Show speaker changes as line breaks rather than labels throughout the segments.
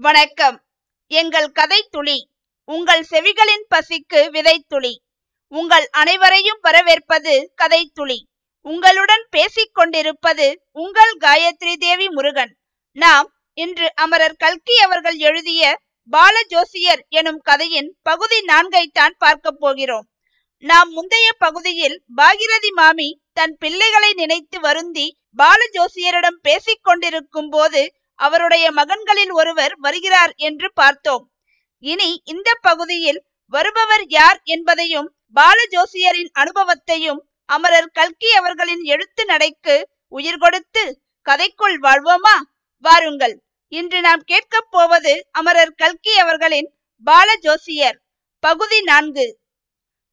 வணக்கம். எங்கள் கதை துளி உங்கள் செவிகளின் பசிக்கு விதைத்துளி. உங்கள் அனைவரையும் வரவேற்பது கதை துளி உங்களுடன் பேசிக் கொண்டிருப்பது உங்கள் காயத்ரி தேவி முருகன். நாம் இன்று அமரர் கல்கி அவர்கள் எழுதிய பால ஜோசியர் எனும் கதையின் பகுதி நான்கைத்தான் பார்க்க போகிறோம். நாம் முந்தைய பகுதியில் பாகிரதி மாமி தன் பிள்ளைகளை நினைத்து வருந்தி பால ஜோசியரிடம் பேசிக் கொண்டிருக்கும் போது அவருடைய மகன்களில் ஒருவர் வருகிறார் என்று பார்த்தோம். இனி இந்த பகுதியில் வருபவர் யார் என்பதையும் பால ஜோசியரின் அனுபவத்தையும் அமரர் கல்கி அவர்களின் எழுத்து நடைக்கு உயிர் கொடுத்து கதைக்குள் வாழ்வோமா? வாருங்கள். இன்று நாம் கேட்கப் போவது அமரர் கல்கி அவர்களின் பால ஜோசியர். பகுதி நான்கு.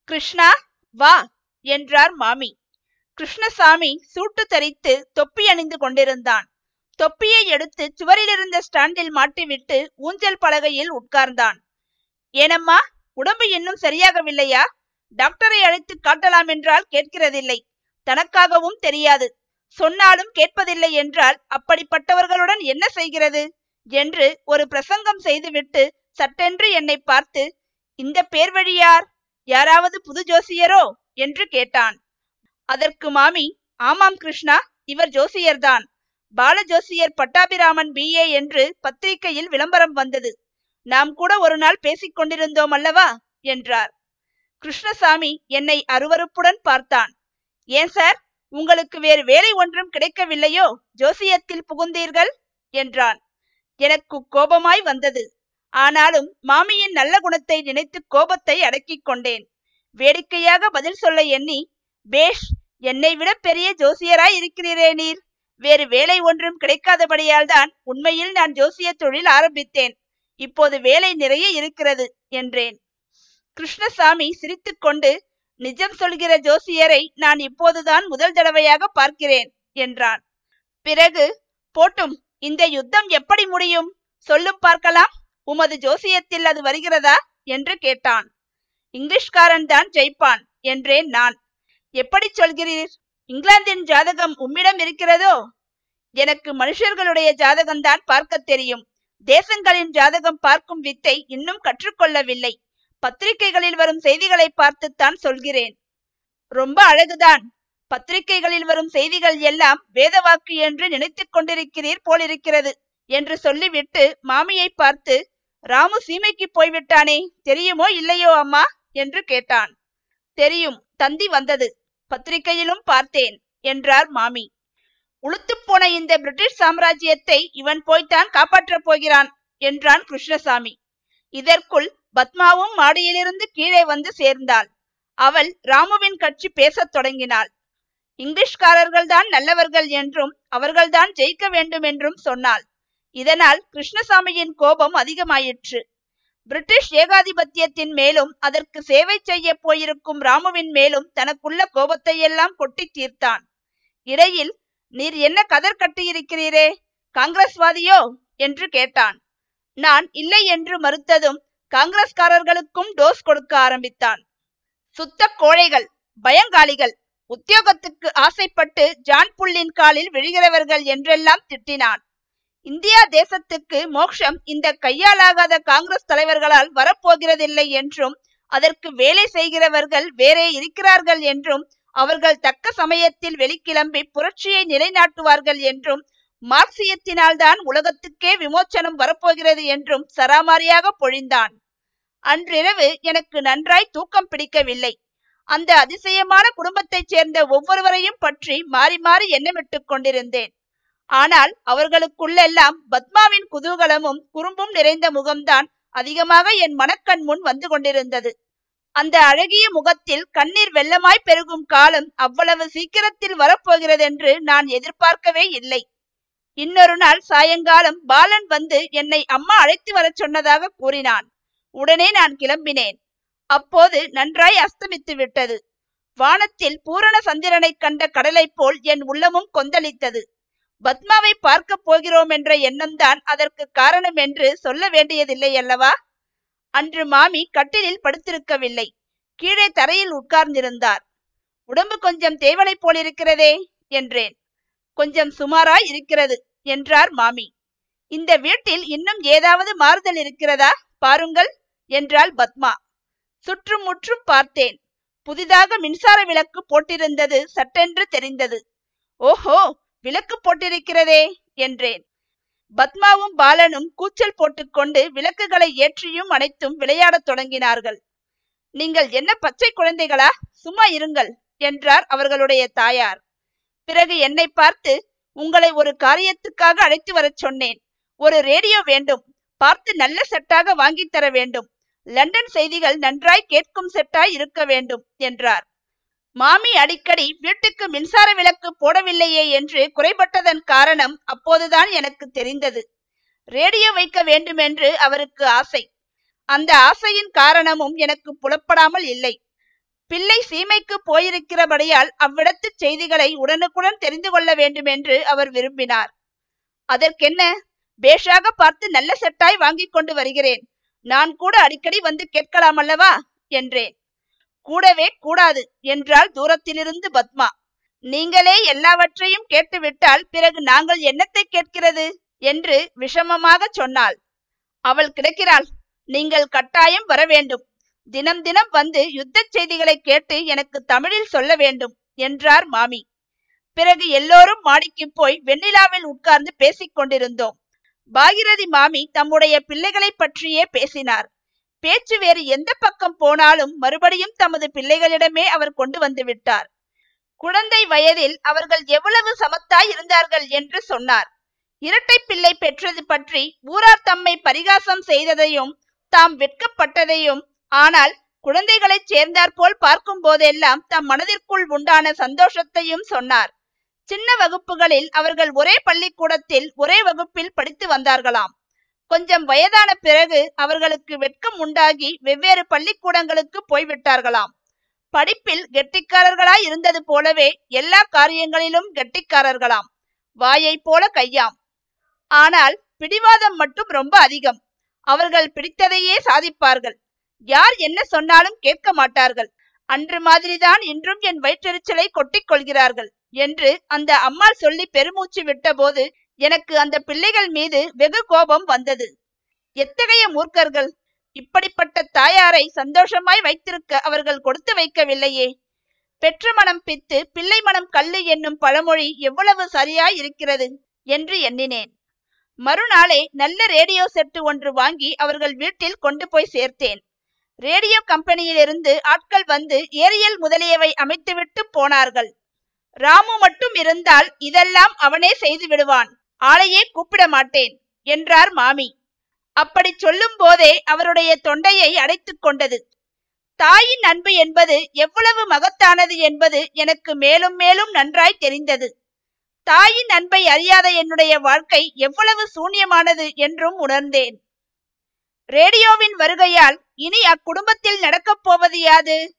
கிருஷ்ணா வா என்றார் மாமி. கிருஷ்ணசாமி சூட்டு தரித்து தொப்பி அணிந்து கொண்டிருந்தான். தொப்பியை எடுத்து சுவரிலிருந்த ஸ்டாண்டில் மாட்டிவிட்டு ஊஞ்சல் பலகையில் உட்கார்ந்தான். ஏனம்மா உடம்பு இன்னும் சரியாகவில்லையா? டாக்டரை அழைத்து காட்டலாம் என்றால் கேட்கிறதில்லை. தனக்காகவும் தெரியாது. சொன்னாலும் கேட்பதில்லை என்றால் அப்படிப்பட்டவர்களுடன் என்ன செய்கிறது? என்று ஒரு பிரசங்கம் செய்துவிட்டு சட்டென்று என்னை பார்த்து இந்த பேர் வழியார் யாராவது புது ஜோசியரோ? என்று கேட்டான். அதற்கு மாமி ஆமாம் கிருஷ்ணா இவர் ஜோசியர்தான். பாலஜோசியர் பட்டாபிராமன் பிஏ என்று பத்திரிகையில் விளம்பரம் வந்தது. நாம் கூட ஒரு நாள் பேசிக் கொண்டிருந்தோம் அல்லவா? என்றார். கிருஷ்ணசாமி என்னை அருவருப்புடன் பார்த்தான். ஏன் சார்? உங்களுக்கு வேறு வேலை ஒன்றும் கிடைக்கவில்லையோ? ஜோசியத்தில் புகுந்தீர்கள்? என்றான். எனக்கு கோபமாய் வந்தது. ஆனாலும் மாமியின் நல்ல குணத்தை நினைத்து கோபத்தை அடக்கிக் கொண்டேன். வேடிக்கையாக பதில் சொல்ல எண்ணி பேஷ் என்னை விட பெரிய ஜோசியராய் இருக்கிறீரே நீர். வேறு வேலை ஒன்றும் கிடைக்காதபடியால் தான் உண்மையில் நான் ஜோசிய தொழில் ஆரம்பித்தேன். இப்போது வேலை நிறைய இருக்கிறது என்றேன். கிருஷ்ணசாமி சிரித்துக்கொண்டு நிஜம் சொல்கிற ஜோசியரை நான் இப்போதுதான் முதல் தடவையாக பார்க்கிறேன் என்றான். பிறகு போட்டும் இந்த யுத்தம் எப்படி முடியும்? சொல்லும் பார்க்கலாம். உமது ஜோசியத்தில் அது வருகிறதா? என்று கேட்டான். இங்கிலீஷ்காரன் தான் ஜெயிப்பான் என்றேன் நான். எப்படி சொல்கிறீர்? இங்கிலாந்தின் ஜாதகம் உம்மிடம் இருக்கிறதோ? எனக்கு மனுஷர்களுடைய ஜாதகம்தான் பார்க்க தெரியும். தேசங்களின் ஜாதகம் பார்க்கும் வித்தை இன்னும் கற்றுக்கொள்ளவில்லை. பத்திரிகைகளில் வரும் செய்திகளை பார்த்துத்தான் சொல்கிறேன். ரொம்ப அழகுதான். பத்திரிகைகளில் வரும் செய்திகள் எல்லாம் வேதவாக்கு என்று நினைத்துக் கொண்டிருக்கிறீர் போலிருக்கிறது என்று சொல்லிவிட்டு மாமியை பார்த்து ராமு சீமைக்கு போய்விட்டானே தெரியுமோ இல்லையோ அம்மா? என்று கேட்டான். தெரியும் தந்தி வந்தது. பத்திரிகையிலும் பார்த்தேன் என்றார் மாமி. உளுத்துப் போன இந்த பிரிட்டிஷ் சாம்ராஜ்யத்தை இவன் போய்த்தான் காப்பாற்றப் போகிறான் என்றான் கிருஷ்ணசாமி. இதற்குள் பத்மாவும் மாடியிலிருந்து கீழே வந்து சேர்ந்தாள். அவள் ராமுவின் கட்சி பேசத் தொடங்கினாள். இங்கிலீஷ்காரர்கள் தான் நல்லவர்கள் என்றும் அவர்கள்தான் ஜெயிக்க வேண்டும் என்றும் சொன்னாள். இதனால் கிருஷ்ணசாமியின் கோபம் அதிகமாயிற்று. பிரிட்டிஷ் ஏகாதிபத்தியத்தின் மேலும் அதற்கு சேவை செய்ய போயிருக்கும் ராமுவின் மேலும் தனக்குள்ள கோபத்தையெல்லாம் கொட்டி தீர்த்தான். இடையில் நீர் என்ன கதர் கட்டியிருக்கிறீரே? காங்கிரஸ்வாதியோ? என்று கேட்டான். நான் இல்லை என்று மறுத்ததும் காங்கிரஸ்காரர்களுக்கும் டோஸ் கொடுக்க ஆரம்பித்தான். சுத்த கோழைகள் பயங்காளிகள் உத்தியோகத்துக்கு ஆசைப்பட்டு ஜான் புல்லின் காலில் விழுகிறவர்கள் என்றெல்லாம் திட்டினான். இந்தியா தேசத்துக்கு மோக்ஷம் இந்த கையாலாகாத காங்கிரஸ் தலைவர்களால் வரப்போகிறதில்லை என்றும் அதற்கு வேலை செய்கிறவர்கள் வேறே இருக்கிறார்கள் என்றும் அவர்கள் தக்க சமயத்தில் வெளிக்கிளம்பி புரட்சியை நிலைநாட்டுவார்கள் என்றும் மார்க்சியத்தினால்தான் உலகத்துக்கே விமோச்சனம் வரப்போகிறது என்றும் சராமாரியாக பொழிந்தான். அன்றிரவு எனக்கு நன்றாய் தூக்கம் பிடிக்கவில்லை. அந்த அதிசயமான குடும்பத்தைச் சேர்ந்த ஒவ்வொருவரையும் பற்றி மாறி மாறி எண்ணமிட்டுக் கொண்டிருந்தேன். ஆனால் அவர்களுக்குள்ளெல்லாம் பத்மாவின் குதூகலமும் குறும்பும் நிறைந்த முகம்தான் அதிகமாக என் மனக்கண் முன் வந்து கொண்டிருந்தது. அந்த அழகிய முகத்தில் கண்ணீர் வெள்ளமாய் பெருகும் காலம் அவ்வளவு சீக்கிரத்தில் வரப்போகிறதென்று நான் எதிர்பார்க்கவே இல்லை. இன்னொரு நாள் சாயங்காலம் பாலன் வந்து என்னை அம்மா அழைத்து வரச் சொன்னதாக கூறினான். உடனே நான் கிளம்பினேன். அப்போது நன்றாய் அஸ்தமித்து விட்டது. வானத்தில் பூரண சந்திரனை கண்ட கடலை போல் என் உள்ளமும் கொந்தளித்தது. பத்மாவை பார்க்க போகிறோம் என்ற எண்ணம்தான் அதற்கு காரணம் என்று சொல்ல வேண்டியதில்லை அல்லவா? அன்று மாமி கட்டிலில் படுத்திருக்கவில்லை. கீழே தரையில் உட்கார்ந்திருந்தார். உடம்பு கொஞ்சம் தேவலை போலிருக்கிறதே என்றேன். கொஞ்சம் சுமாராய் இருக்கிறது என்றார் மாமி. இந்த வீட்டில் இன்னும் ஏதாவது மாறுதல் இருக்கிறதா பாருங்கள் என்றாள் பத்மா. சுற்றும் முற்றும் பார்த்தேன். புதிதாக மின்சார விளக்கு போட்டிருந்தது சட்டென்று தெரிந்தது. ஓஹோ! விளக்கு போட்டிருக்கிறதே என்றேன். பத்மாவும் பாலனும் கூச்சல் போட்டுக்கொண்டு விளக்குகளை ஏற்றியும் அனைத்தும் விளையாடத் தொடங்கினார்கள். நீங்கள் என்ன பச்சை குழந்தைகளா? சும்மா இருங்கள் என்றார் அவர்களுடைய தாயார். பிறகு என்னை பார்த்து உங்களை ஒரு காரியத்துக்காக அழைத்து வரச் சொன்னேன். ஒரு ரேடியோ வேண்டும். பார்த்து நல்ல செட்டாக வாங்கி தர வேண்டும். லண்டன் செய்திகள் நன்றாய் கேட்கும் செட்டாய் இருக்க வேண்டும் என்றார். மாமி அடிக்கடி வீட்டுக்கு மின்சார விளக்கு போடவில்லையே என்று குறைபட்டதன் காரணம் அப்போதுதான் எனக்கு தெரிந்தது. ரேடியோ வைக்க வேண்டுமென்று அவருக்கு ஆசை. அந்த ஆசையின் காரணமும் எனக்கு புலப்படாமல் இல்லை. பிள்ளை சீமைக்கு போயிருக்கிறபடியால் அவ்விடத்து செய்திகளை உடனுக்குடன் தெரிந்து கொள்ள வேண்டும் என்று அவர் விரும்பினார். அதற்கென்ன? பேஷாக பார்த்து நல்ல செட்டாய் வாங்கி கொண்டு வருகிறேன். நான் கூட அடிக்கடி வந்து கேட்கலாம் அல்லவா? என்றேன். கூடவே கூடாது என்றால் தூரத்திலிருந்து பத்மா. நீங்களே எல்லாவற்றையும் கேட்டுவிட்டால் பிறகு நாங்கள் என்னத்தை கேட்கிறது? என்று விஷமமாக சொன்னாள். அவள் கிடைக்கிறாள். நீங்கள் கட்டாயம் வர வேண்டும். தினம் தினம் வந்து யுத்த செய்திகளை கேட்டு எனக்கு தமிழில் சொல்ல வேண்டும் என்றார் மாமி. பிறகு எல்லோரும் மாடிக்கு போய் வெண்ணிலாவில் உட்கார்ந்து பேசிக் கொண்டிருந்தோம். பாகிரதி மாமி தம்முடைய பிள்ளைகளை பற்றியே பேசினார். பேச்சு வேறு எந்த பக்கம் போனாலும் மறுபடியும் தமது பிள்ளைகளிடமே அவர் கொண்டு வந்து விட்டார். குழந்தை வயதில் அவர்கள் எவ்வளவு சமத்தாய் இருந்தார்கள் என்று சொன்னார். இரட்டை பிள்ளை பெற்றது பற்றி ஊரார் தம்மை பரிகாசம் செய்ததையும் தாம் வெட்கப்பட்டதையும் ஆனால் குழந்தைகளை சேர்ந்தார் போல் பார்க்கும் போதெல்லாம் தம் மனதிற்குள் உண்டான சந்தோஷத்தையும் சொன்னார். சின்ன வகுப்புகளில் அவர்கள் ஒரே பள்ளிக்கூடத்தில் ஒரே வகுப்பில் படித்து வந்தார்களாம். கொஞ்சம் வயதான பிறகு அவர்களுக்கு வெட்கம் உண்டாகி வெவ்வேறு பள்ளிக்கூடங்களுக்கு போய்விட்டார்களாம். படிப்பில் கெட்டிக்காரர்களாய் இருந்தது போலவே எல்லா காரியங்களிலும் கெட்டிக்காரர்களாம். வாயை போல கையாம். ஆனால் பிடிவாதம் மட்டும் ரொம்ப அதிகம். அவர்கள் பிடித்ததையே சாதிப்பார்கள். யார் என்ன சொன்னாலும் கேட்க மாட்டார்கள். அன்று மாதிரிதான் இன்றும் என் வயிற்றெரிச்சலை கொட்டிக் கொள்கிறார்கள் என்று அந்த அம்மாள் சொல்லி பெருமூச்சு விட்டபோது எனக்கு அந்த பிள்ளைகள் மீது வெகு கோபம் வந்தது. எத்தகைய மூர்க்கர்கள்? இப்படிப்பட்ட தாயாரை சந்தோஷமாய் வைத்திருக்க அவர்கள் கொடுத்து வைக்கவில்லையே. பெற்ற மனம் பித்து பிள்ளை மனம் கல்லு என்னும் பழமொழி எவ்வளவு சரியாய் இருக்கிறது என்று எண்ணினேன். மறுநாளே நல்ல ரேடியோ செட்டு ஒன்று வாங்கி அவர்கள் வீட்டில் கொண்டு போய் சேர்த்தேன். ரேடியோ கம்பெனியிலிருந்து ஆட்கள் வந்து ஏரியல் முதலியவை அமைத்துவிட்டு போனார்கள். ராமு மட்டும் இருந்தால் இதெல்லாம் அவனே செய்து விடுவான். ஆளையே கூப்பிட மாட்டேன் என்றார் மாமி. அப்படி சொல்லும் போதே அவருடைய தொண்டையை அடைத்து கொண்டது. தாயின் அன்பு என்பது எவ்வளவு மகத்தானது என்பது எனக்கு மேலும் மேலும் நன்றாய் தெரிந்தது. தாயின் அன்பை அறியாத என்னுடைய வாழ்க்கை எவ்வளவு சூன்யமானது என்றும் உணர்ந்தேன். ரேடியோவின் வருகையால் இனி அக்குடும்பத்தில் நடக்கப் போவது யாது?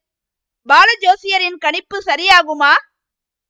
பாலஜோசியரின் கணிப்பு சரியாகுமா?